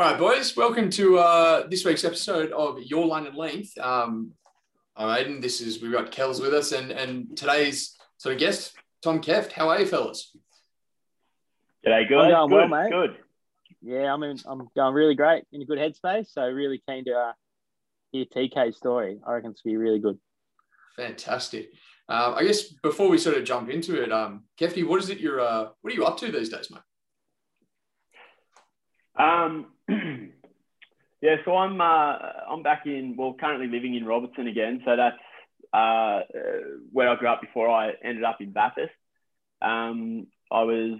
All right, boys. Welcome to uh, this week's episode of Your Line and Length. Um, I'm Aiden. This is we've got Kells with us, and and today's sort of guest, Tom Keft. How are you, fellas? G'day, good. I'm going good, well, mate. Good. Yeah, I'm in, I'm going really great in a good headspace. So really keen to uh, hear TK's story. I reckon it's gonna be really good. Fantastic. Uh, I guess before we sort of jump into it, um, Kefty, what is it you're uh, what are you up to these days, mate? Um, yeah, so I'm uh, I'm back in well, currently living in Robertson again. So that's uh, uh, where I grew up before I ended up in Bathurst. Um, I was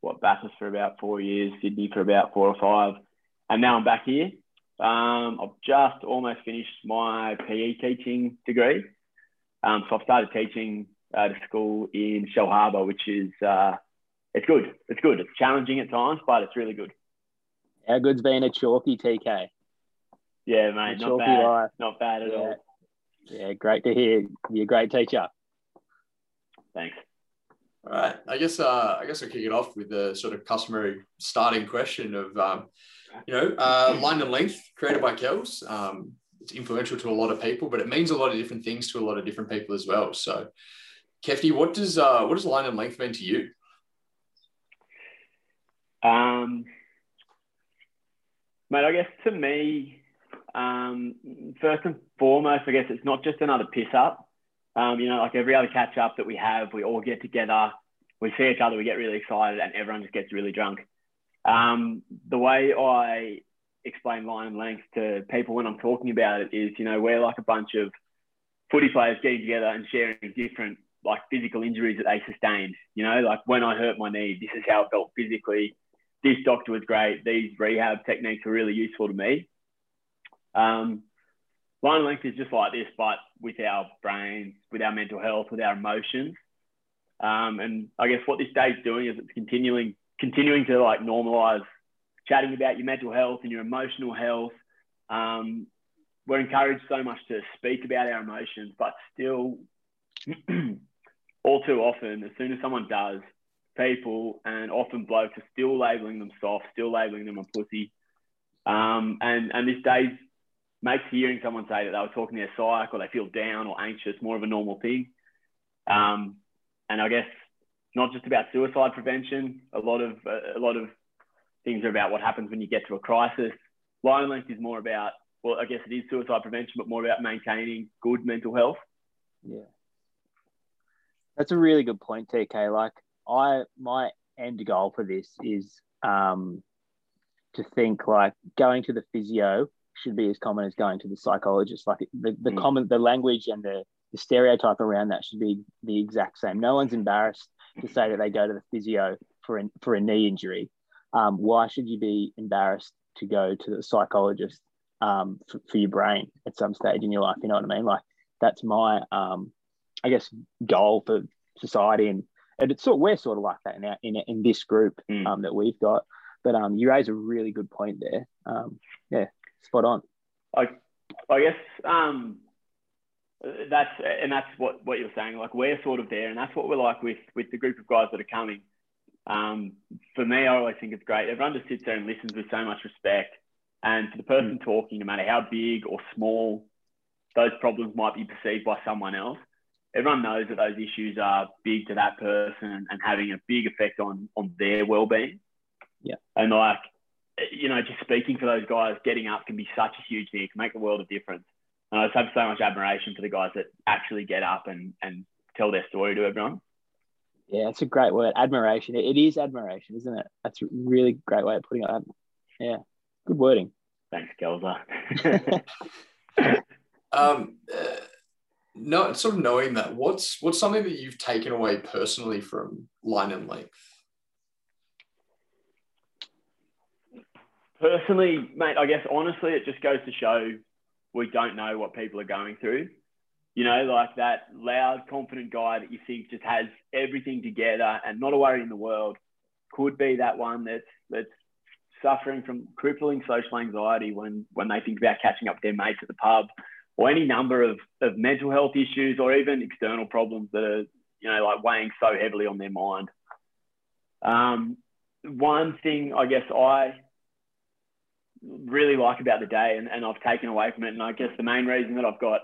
what Bathurst for about four years, Sydney for about four or five, and now I'm back here. Um, I've just almost finished my PE teaching degree. Um, so I've started teaching at a school in Shellharbour, which is uh, it's good. It's good. It's challenging at times, but it's really good. How good's being a chalky TK? Yeah, mate, A not chalky bad. life. Not bad at Yeah. all. Yeah, great to hear. You're a great teacher. Thanks. All right. I guess uh, I guess I'll kick it off with the sort of customary starting question of um, you know uh, line and length created by Kells. Um, it's influential to a lot of people, but it means a lot of different things to a lot of different people as well. So, Kefty, what does uh, what does line and length mean to you? Um, mate, I guess to me, um, first and foremost, I guess it's not just another piss up. Um, you know, like every other catch up that we have, we all get together, we see each other, we get really excited, and everyone just gets really drunk. Um, the way I explain line and length to people when I'm talking about it is, you know, we're like a bunch of footy players getting together and sharing different like physical injuries that they sustained. You know, like when I hurt my knee, this is how it felt physically. This doctor was great. These rehab techniques are really useful to me. Um, line length is just like this, but with our brains, with our mental health, with our emotions. Um, and I guess what this day is doing is it's continuing continuing to like normalize chatting about your mental health and your emotional health. Um, we're encouraged so much to speak about our emotions, but still, all too often, as soon as someone does, people and often blokes are still labeling them soft, still labeling them a pussy. Um, and and this day makes hearing someone say that they were talking to their psych or they feel down or anxious more of a normal thing. Um, and I guess not just about suicide prevention. A lot of a lot of things are about what happens when you get to a crisis. Line length is more about well, I guess it is suicide prevention, but more about maintaining good mental health. Yeah. That's a really good point, TK. Like I my end goal for this is um to think like going to the physio should be as common as going to the psychologist. Like the, the Mm. common the language and the, the stereotype around that should be the exact same. No one's embarrassed to say that they go to the physio for an, for a knee injury. Um, why should you be embarrassed to go to the psychologist um, for, for your brain at some stage in your life? You know what I mean? Like that's my um, I guess goal for society and and it's sort we're sort of like that in our, in, in this group Mm. um, that we've got. But um, you raise a really good point there. Um, yeah, spot on. I, I guess um, that's and that's what, what you're saying. Like we're sort of there, and that's what we're like with with the group of guys that are coming. Um, for me, I always think it's great. Everyone just sits there and listens with so much respect. And for the person talking, no matter how big or small those problems might be perceived by someone else, everyone knows that those issues are big to that person and having a big effect on on their well-being. Yeah. And like, you know, just speaking for those guys, getting up can be such a huge thing. It can make a world of difference. And I just have so much admiration for the guys that actually get up and, and tell their story to everyone. Yeah, it's a great word. Admiration. It, it is admiration, isn't it? That's a really great way of putting it. Yeah, good wording. Thanks, Kelza. Um, uh, no, sort of knowing that. What's what's something that you've taken away personally from line and length? Personally, mate, I guess honestly, it just goes to show we don't know what people are going through. You know, like that loud, confident guy that you think just has everything together and not a worry in the world could be that one that's that's suffering from crippling social anxiety when when they think about catching up with their mates at the pub or any number of, of mental health issues or even external problems that are, you know, like weighing so heavily on their mind. Um, one thing I guess I really like about the day and, and I've taken away from it. And I guess the main reason that I've got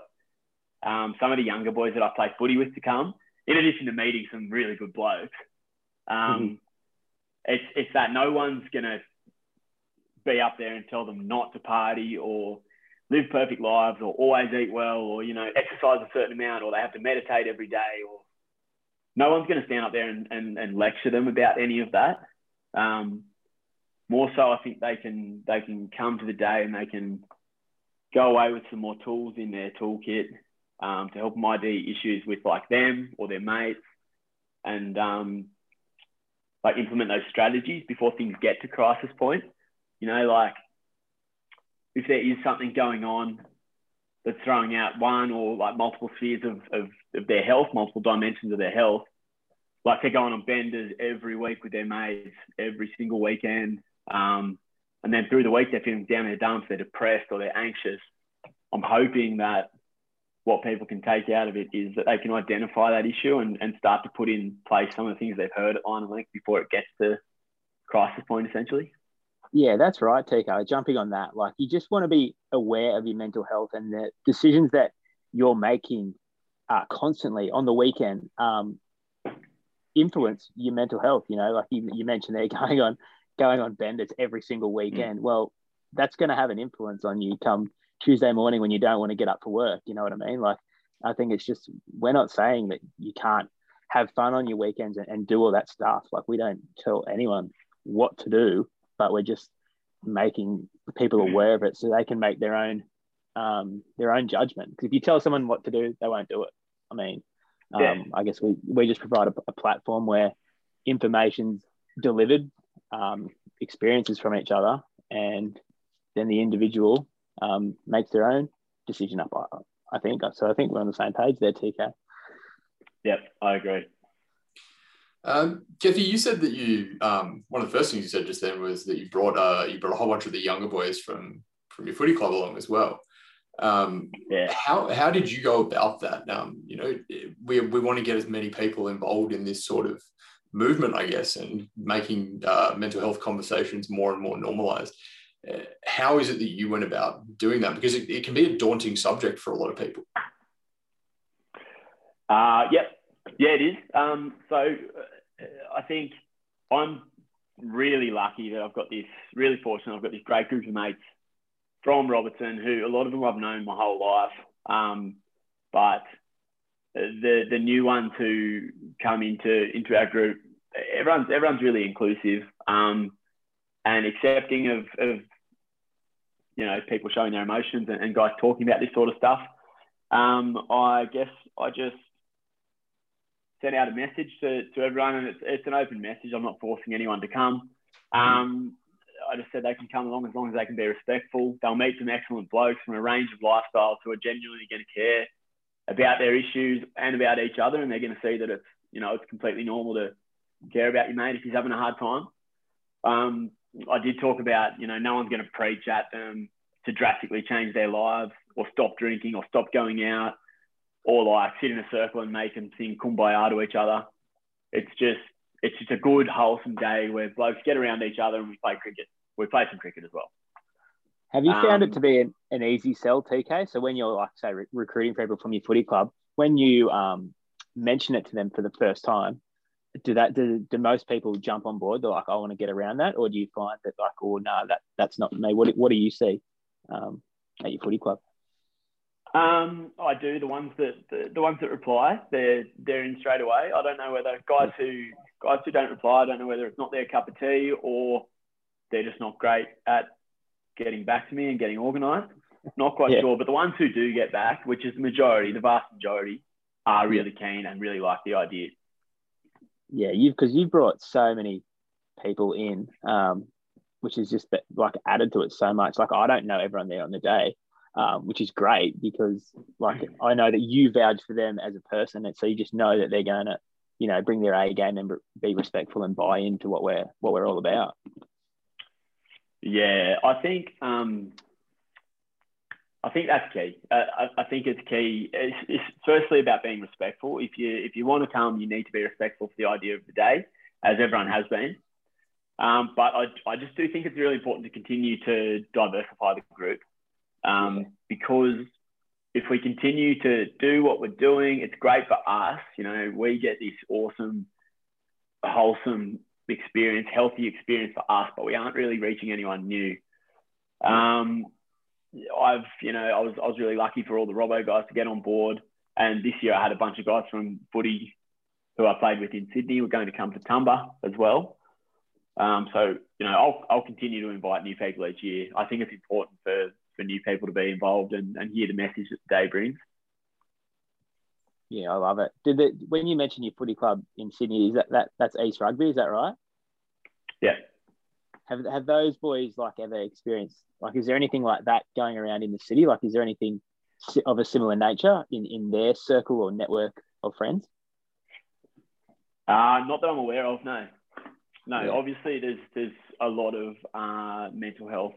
um, some of the younger boys that I play footy with to come, in addition to meeting some really good blokes, um, mm-hmm. it's, it's that no one's going to be up there and tell them not to party or live perfect lives or always eat well or, you know, exercise a certain amount or they have to meditate every day or no one's going to stand up there and, and, and lecture them about any of that. Um, more so, I think they can they can come to the day and they can go away with some more tools in their toolkit um, to help them ID issues with like them or their mates, and um, like implement those strategies before things get to crisis point. You know, like if there is something going on that's throwing out one or like multiple spheres of, of, of their health, multiple dimensions of their health, like they're going on benders every week with their mates, every single weekend. Um, and then through the week, they're feeling down in the dumps, they're depressed or they're anxious. I'm hoping that what people can take out of it is that they can identify that issue and, and start to put in place some of the things they've heard at Line Link before it gets to crisis point, essentially. Yeah, that's right, TK. Jumping on that, like you just want to be aware of your mental health and the decisions that you're making uh, constantly on the weekend um, influence your mental health. You know, like you, you mentioned, they're going on going on benders every single weekend. Mm. Well, that's going to have an influence on you come Tuesday morning when you don't want to get up for work. You know what I mean? Like, I think it's just, we're not saying that you can't have fun on your weekends and, and do all that stuff. Like, we don't tell anyone what to do, but we're just making people aware of it so they can make their own um, their own judgment. Because if you tell someone what to do, they won't do it. I mean, um, yeah. I guess we, we just provide a, a platform where information's delivered um, experiences from each other, and then the individual um, makes their own decision up. I, I think so. I think we're on the same page there, TK. Yep, I agree. Um, Kefty, you said that you um, one of the first things you said just then was that you brought uh, you brought a whole bunch of the younger boys from from your footy club along as well. Um, yeah. How how did you go about that? Um, you know, we we want to get as many people involved in this sort of movement, I guess, and making uh, mental health conversations more and more normalized. Uh, how is it that you went about doing that? Because it, it can be a daunting subject for a lot of people. Uh, yep. Yeah, it is. Um, so I think I'm really lucky that I've got this, really fortunate, I've got this great group of mates from Robertson who a lot of them I've known my whole life. Um, but the the new ones who come into into our group, everyone's everyone's really inclusive um, and accepting of, of you know people showing their emotions and, and guys talking about this sort of stuff. Um, I guess I just sent out a message to, to everyone, and it's, it's an open message. I'm not forcing anyone to come. Um, I just said they can come along as long as they can be respectful. They'll meet some excellent blokes from a range of lifestyles who are genuinely going to care about their issues and about each other, and they're going to see that it's you know it's completely normal to care about your mate if he's having a hard time. Um, I did talk about you know no one's going to preach at them to drastically change their lives or stop drinking or stop going out or like sit in a circle and make them sing kumbaya to each other. It's just it's just a good wholesome day where blokes get around each other and we play cricket. We play some cricket as well. Have you found um, it to be an, an, easy sell, TK? So when you're like say re- recruiting people from your footy club, when you um, mention it to them for the first time, do that do, do most people jump on board? They're like, I want to get around that, or do you find that like, oh no, that that's not me? What what do you see um, at your footy club? Um, I do. The ones that the, the ones that reply, they're they're in straight away. I don't know whether guys who guys who don't reply, I don't know whether it's not their cup of tea or they're just not great at getting back to me and getting organised. Not quite yeah. sure, but the ones who do get back, which is the majority, the vast majority, are really keen and really like the idea. Yeah, you've because you've brought so many people in, um, which is just like added to it so much. Like I don't know everyone there on the day, um, which is great because like I know that you vouch for them as a person, and so you just know that they're going to, you know, bring their A game and be respectful and buy into what we're what we're all about. Yeah, I think um, I think that's key. Uh, I, I, think it's key. It's, it's, firstly about being respectful. If you if you want to come, you need to be respectful for the idea of the day, as everyone has been. Um, but I, I just do think it's really important to continue to diversify the group um, because if we continue to do what we're doing, it's great for us. You know, we get this awesome, wholesome experience, healthy experience for us, but we aren't really reaching anyone new. Um, I've, you know, I was, I was really lucky for all the Robo guys to get on board. And this year I had a bunch of guys from footy who I played with in Sydney were going to come to Tumba as well. Um, so, you know, I'll, I'll continue to invite new people each year. I think it's important for for new people to be involved and, and hear the message that the day brings. Yeah, I love it. Did it when you mentioned your footy club in Sydney? Is that, that that's East Rugby? Is that right? Yeah. Have have those boys like ever experienced? Like, is there anything like that going around in the city? Like, is there anything of a similar nature in in their circle or network of friends? Uh, not that I'm aware of. No, no. Yeah. Obviously, there's there's a lot of uh, mental health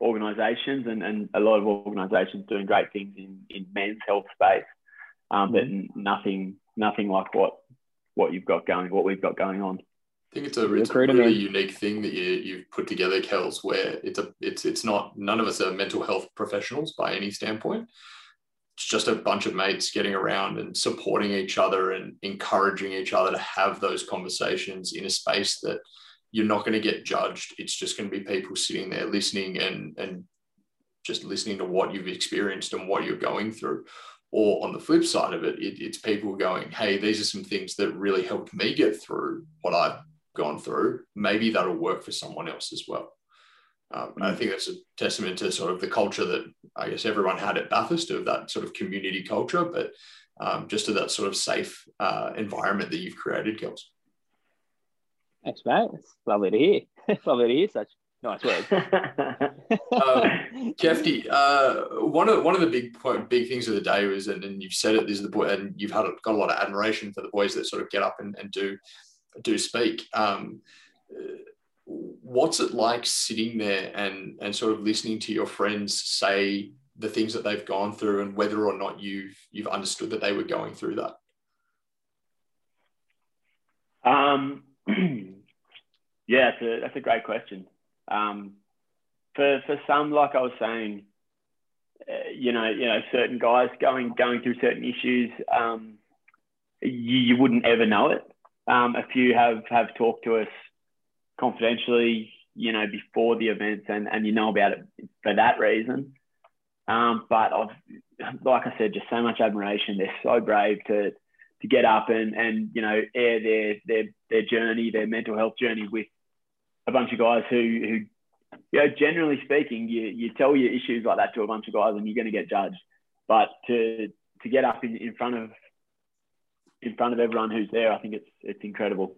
organisations and, and a lot of organisations doing great things in, in men's health space, um, but mm-hmm. nothing nothing like what what you've got going, what we've got going on. I think it's a, it's a really unique thing that you you've put together, Kels, where it's a it's it's not none of us are mental health professionals by any standpoint. It's just a bunch of mates getting around and supporting each other and encouraging each other to have those conversations in a space that you're not going to get judged. It's just going to be people sitting there listening and and just listening to what you've experienced and what you're going through. Or on the flip side of it, it, it's people going, "Hey, these are some things that really helped me get through what I've gone through. Maybe that'll work for someone else as well." Um, I think that's a testament to sort of the culture that I guess everyone had at Bathurst of that sort of community culture, but um, just to that sort of safe uh, environment that you've created, Kels. Thanks, mate. It's lovely to hear. lovely to hear such nice words. um, Kefty, uh, one of one of the big point, big things of the day was, and, and you've said it, this is the boy, and you've had got a lot of admiration for the boys that sort of get up and, and do do speak. Um, what's it like sitting there and and sort of listening to your friends say the things that they've gone through and whether or not you've you've understood that they were going through that? Um, Yeah, that's a, that's a great question. Um, for for some, like I was saying, uh, you know, you know, certain guys going going through certain issues, um, you, you wouldn't ever know it. Um, a few have have talked to us confidentially, you know, before the events, and and you know about it for that reason. Um, but I've, like I said, just so much admiration. They're so brave to to get up and and you know air their their their journey, their mental health journey with a bunch of guys who who you know generally speaking, you you tell your issues like that to a bunch of guys and you're going to get judged. But to to get up in, in front of in front of everyone who's there, I think it's it's incredible.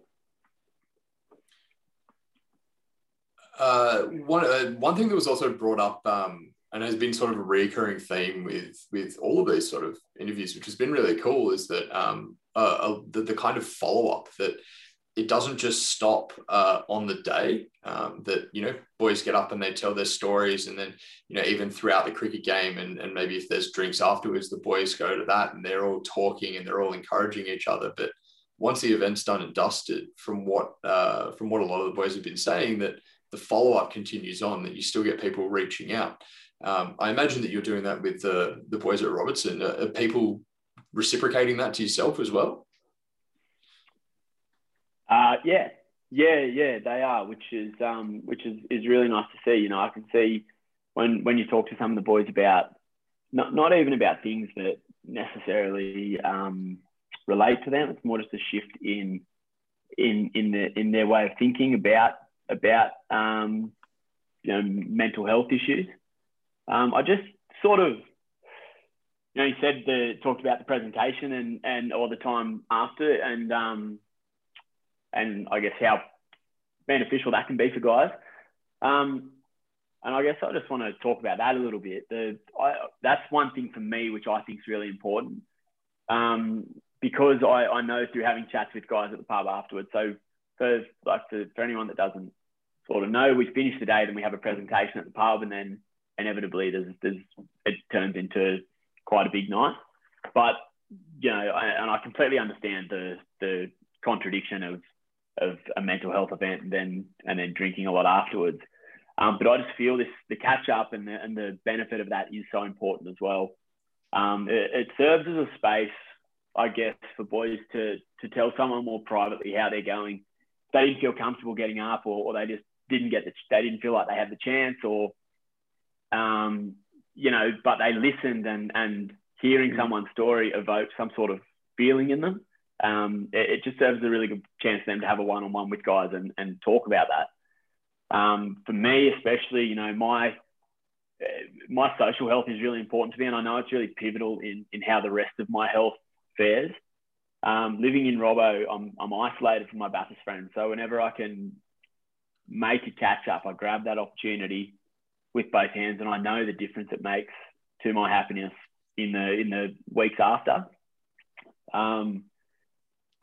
Uh, one uh, one thing that was also brought up um, and has been sort of a recurring theme with with all of these sort of interviews, which has been really cool, is that um, uh, uh the, the kind of follow up that it doesn't just stop uh, on the day um, that you know boys get up and they tell their stories and then you know even throughout the cricket game and, and maybe if there's drinks afterwards the boys go to that and they're all talking and they're all encouraging each other. But once the event's done and dusted from what uh, from what a lot of the boys have been saying that the follow-up continues on that you still get people reaching out. Um, i imagine that you're doing that with the, the boys at robertson. Are, are people reciprocating that to yourself as well uh, yeah, yeah, yeah, they are, which is um, which is, is really nice to see. You know, I can see when when you talk to some of the boys about not not even about things that necessarily um, relate to them. It's more just a shift in in in the in their way of thinking about about um, you know mental health issues. Um, I just sort of you know, you said the talked about the presentation and and all the time after, and um, and I guess how beneficial that can be for guys. Um, and I guess I just want to talk about that a little bit. The, I, that's one thing for me, which I think is really important, um, because I, I know through having chats with guys at the pub afterwards. So for like for, for anyone that doesn't sort of know, we finish the day, then we have a presentation at the pub, and then inevitably there's, there's it turns into quite a big night. But you know, I, and I completely understand the the contradiction of of a mental health event and then and then drinking a lot afterwards. Um, but I just feel this the catch up and the, and the benefit of that is so important as well. Um, it, it, serves as a space, I guess, for boys to to tell someone more privately how they're going. They didn't feel comfortable getting up, or, or they just didn't get the they didn't feel like they had the chance, or um, you know, but they listened and and hearing mm. someone's story evoked some sort of feeling in them. Um, it, it, just serves as a really good chance for them to have a one-on-one with guys and, and talk about that. Um, for me, especially, you know, my my social health is really important to me, and I know it's really pivotal in in how the rest of my health fares. Um, living in Robbo, I'm I'm isolated from my Bathurst friends, so whenever I can make a catch up, I grab that opportunity with both hands, and I know the difference it makes to my happiness in the in the weeks after. Um,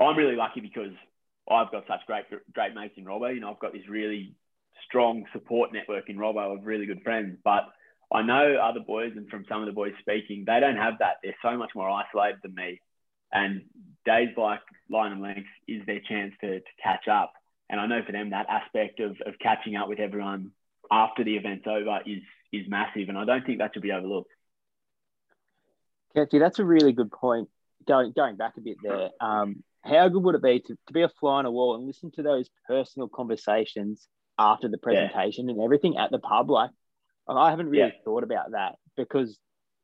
I'm really lucky because I've got such great great mates in Robbo. You know, I've got this really strong support network in Robbo of really good friends. But I know other boys, and from some of the boys speaking, they don't have that. They're so much more isolated than me. And days like line and length is their chance to, to catch up. And I know for them that aspect of, of catching up with everyone after the event's over is is massive. And I don't think that should be overlooked. Kefty, that's a really good point. Going going back a bit there, um, how good would it be to, to be a fly on a wall and listen to those personal conversations after the presentation yeah. and everything at the pub? Like, I haven't really yeah. thought about that because,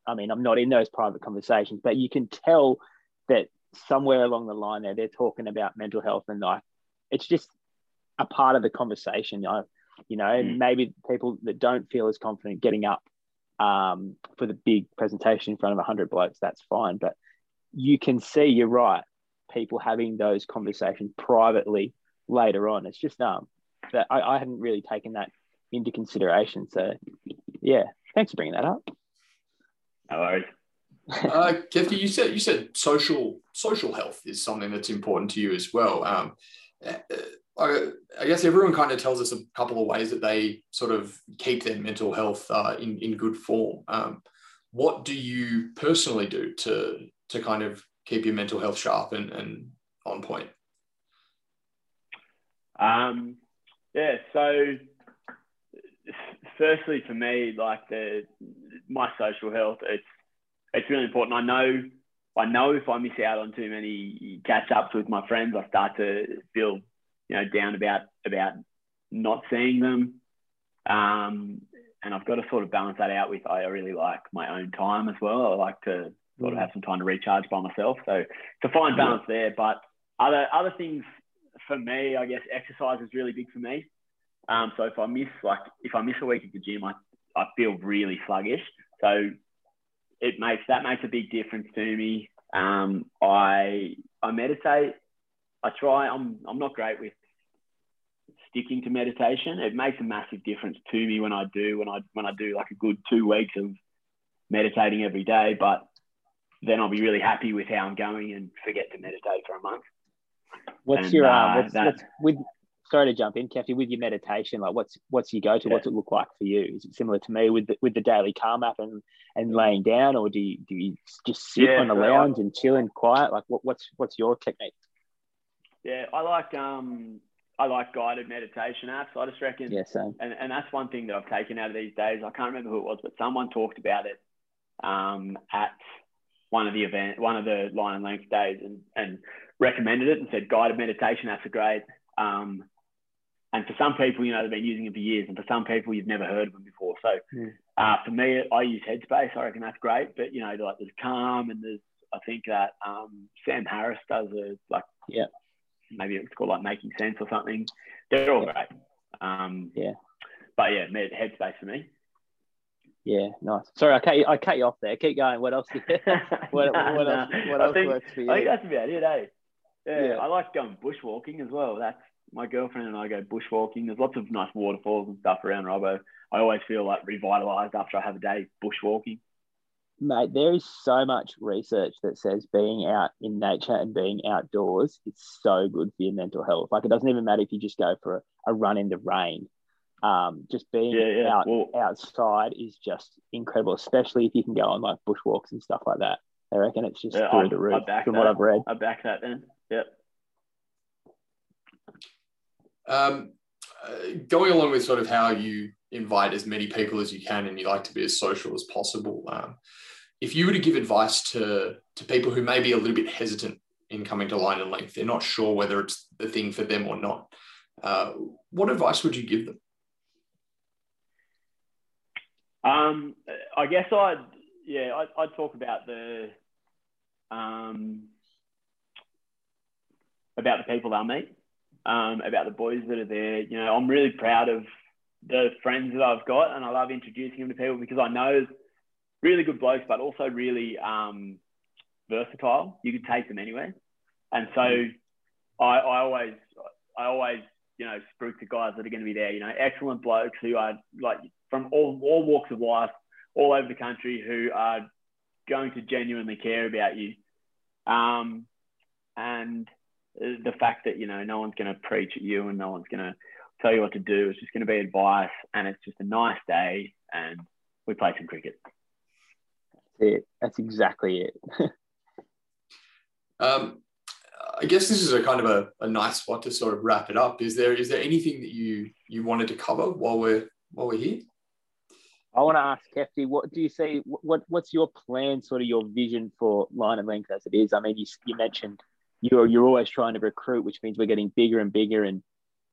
I mean, I'm not in those private conversations, but you can tell that somewhere along the line there, they're talking about mental health and like, it's just a part of the conversation. You know, you know mm. maybe people that don't feel as confident getting up um, for the big presentation in front of 100 blokes, that's fine. But you can see, you're right, people having those conversations privately later on. It's just um that I, I hadn't really taken that into consideration. So yeah, thanks for bringing that up. No worries. uh, Kefty, you said you said social social health is something that's important to you as well. Um, uh, I, I, guess everyone kind of tells us a couple of ways that they sort of keep their mental health uh, in in good form. Um, what do you personally do to to kind of keep your mental health sharp and, and on point? Um, yeah, so firstly for me, like the my social health, it's it's really important. I know I know if I miss out on too many catch ups with my friends, I start to feel you know down about about not seeing them. Um, and I've got to sort of balance that out with I really like my own time as well. I like to sort of mm. have some time to recharge by myself. So it's a fine balance there. But other other things for me, I guess exercise is really big for me. Um, so if I miss like if I miss a week at the gym, I, I feel really sluggish. So it makes that makes a big difference to me. Um, I I meditate. I try. I'm I'm not great with sticking to meditation. It makes a massive difference to me when I do when I when I do like a good two weeks of meditating every day. But then I'll be really happy with how I'm going and forget to meditate for a month. What's and, your uh, uh, what's, that, what's, with? Sorry to jump in, Kefty. With your meditation, like what's what's your go to? Yeah. What's it look like for you? Is it similar to me with the, with the daily calm app and and laying down, or do you do you just sit yeah, on the lounge and chill and quiet? Like what, what's what's your technique? Yeah, I like um I like guided meditation apps. I just reckon. Yeah, same. And and that's one thing that I've taken out of these days. I can't remember who it was, but someone talked about it um, at one of the event, one of the line and length days, and and recommended it and said guided meditation. That's a great. Um, and for some people, you know, they've been using it for years, and for some people, you've never heard of them before. So, yeah. uh, for me, I use Headspace. I reckon that's great. But you know, like there's Calm, and there's I think that um, Sam Harris does a like yeah, maybe it's called like Making Sense or something. They're all great. Um, yeah, but yeah, Headspace for me. Yeah, nice. Sorry, I cut you, I cut you off there. Keep going. What else? what, nah, what else? What else think, works for you? I think that's about it, eh? Yeah, yeah, I like going bushwalking as well. That's my girlfriend and I go bushwalking. There's lots of nice waterfalls and stuff around Robbo. I always feel like revitalized after I have a day bushwalking. Mate, there is so much research that says being out in nature and being outdoors is so good for your mental health. Like it doesn't even matter if you just go for a, a run in the rain um, just being yeah, yeah. out well, outside is just incredible, especially if you can go on like bushwalks and stuff like that. I reckon it's just yeah, through I, the roof from that. what I've read. I back that then. Yep. Um, uh, going along with sort of how you invite as many people as you can and you like to be as social as possible. Um, if you were to give advice to, to people who may be a little bit hesitant in coming to line and length, they're not sure whether it's the thing for them or not, uh, what advice would you give them? Um, I guess I'd, yeah, I'd, I'd talk about the, um, about the people they'll meet, um, about the boys that are there. You know, I'm really proud of the friends that I've got, and I love introducing them to people because I know really good blokes, but also really um, versatile. You could take them anywhere, and so I, I always, I always, you know, spruik the guys that are going to be there. You know, excellent blokes who are like from all all walks of life, all over the country, who are going to genuinely care about you. Um, and the fact that you know no one's going to preach at you and no one's going to tell you what to do. It's just going to be advice, and it's just a nice day, and we play some cricket. That's it. That's exactly it. um, I guess this is a kind of a, a nice spot to sort of wrap it up. Is there is there anything that you you wanted to cover while we're while we're here? I want to ask Kefty, what do you see? What what's your plan, sort of your vision for line and length as it is? I mean, you, you mentioned you're you're always trying to recruit, which means we're getting bigger and bigger, and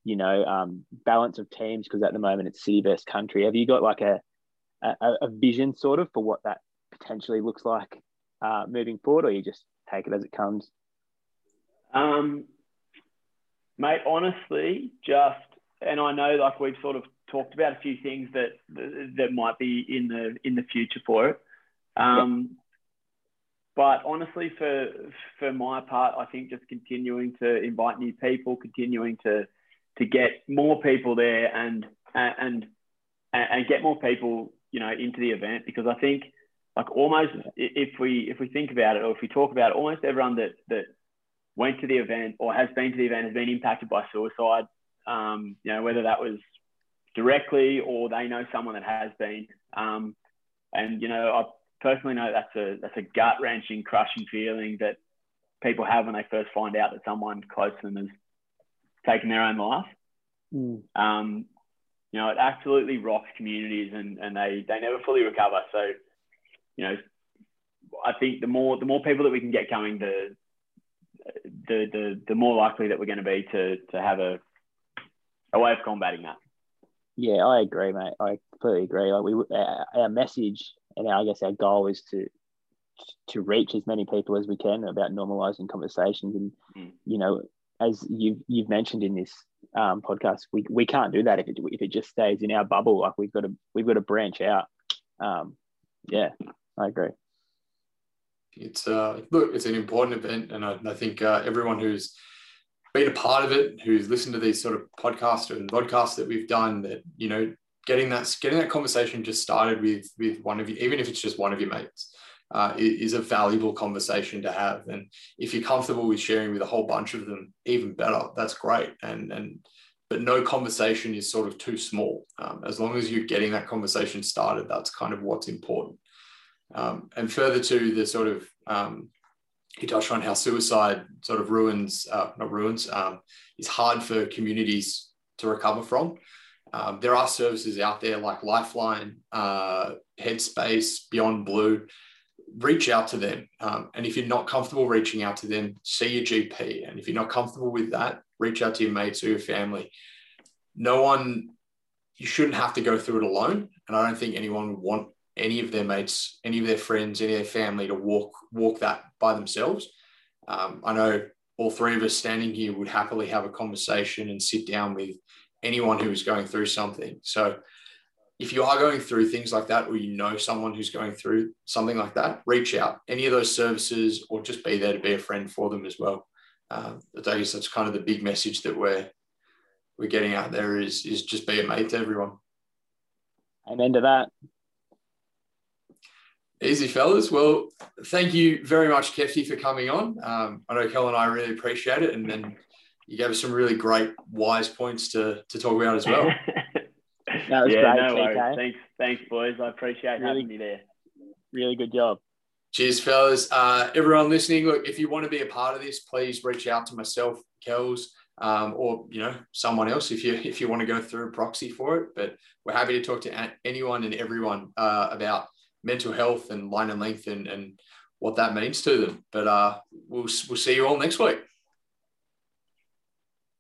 you know, um, balance of teams because at the moment it's city versus country. Have you got like a, a, a vision sort of for what that potentially looks like uh, moving forward, or you just take it as it comes? Um, mate, honestly, just and I know like we've sort of talked about a few things that that might be in the in the future for it. Um, but honestly, for for my part, I think just continuing to invite new people, continuing to to get more people there and and and get more people you know into the event because I think like almost if we if we think about it or if we talk about it, almost everyone that that went to the event or has been to the event has been impacted by suicide. Um, you know whether that was directly or they know someone that has been. Um, and you know I personally know that's a that's a gut wrenching, crushing feeling that people have when they first find out that someone close to them has taken their own life. Mm. Um, you know, it absolutely rocks communities and, and they, they never fully recover. So, you know, I think the more the more people that we can get coming, the the the, the more likely that we're going to be to to have a a way of combating that. Yeah, I agree, mate. I completely agree. Like we, our message and our, I guess our goal is to to reach as many people as we can about normalizing conversations and mm. you know as you've you've mentioned in this um, podcast, we, we can't do that if it if it just stays in our bubble. Like we've got to we've got to branch out. Um, yeah, I agree. It's uh look, it's an important event, and I, I think uh, everyone who's been a part of it, who's listened to these sort of podcasts and podcasts that we've done, that you know, getting that getting that conversation just started with with one of you, even if it's just one of your mates uh, is a valuable conversation to have. And if you're comfortable with sharing with a whole bunch of them, even better. That's great. And and but no conversation is sort of too small. Um, as long as you're getting that conversation started, that's kind of what's important. Um, and further to the sort of um, you touched on how suicide sort of ruins, uh, not ruins, um, is hard for communities to recover from. Um, there are services out there like Lifeline, uh, Headspace, Beyond Blue reach out to them. Um, and if you're not comfortable reaching out to them, see your GP. And if you're not comfortable with that, reach out to your mates or your family. No one, you shouldn't have to go through it alone. And I don't think anyone would want any of their mates, any of their friends, any of their family to walk walk that by themselves. Um, I know all three of us standing here would happily have a conversation and sit down with anyone who is going through something. So if you are going through things like that, or you know someone who's going through something like that, reach out. Any of those services, or just be there to be a friend for them as well. Um, I guess that's kind of the big message that we're we're getting out there is is just be a mate to everyone. And Amen to that. Easy, fellas. Well, thank you very much, Kefty, for coming on. Um, I know Kel and I really appreciate it, and then you gave us some really great wise points to to talk about as well. That was yeah, great, no worries. Thanks, thanks, boys. I appreciate really, having me there. Really good job. Cheers, fellas. Uh, everyone listening, look, if you want to be a part of this, please reach out to myself, Kells. um, or you know someone else if you if you want to go through a proxy for it. But we're happy to talk to anyone and everyone uh, about mental health and line and length and, and what that means to them. But uh, we'll we'll see you all next week.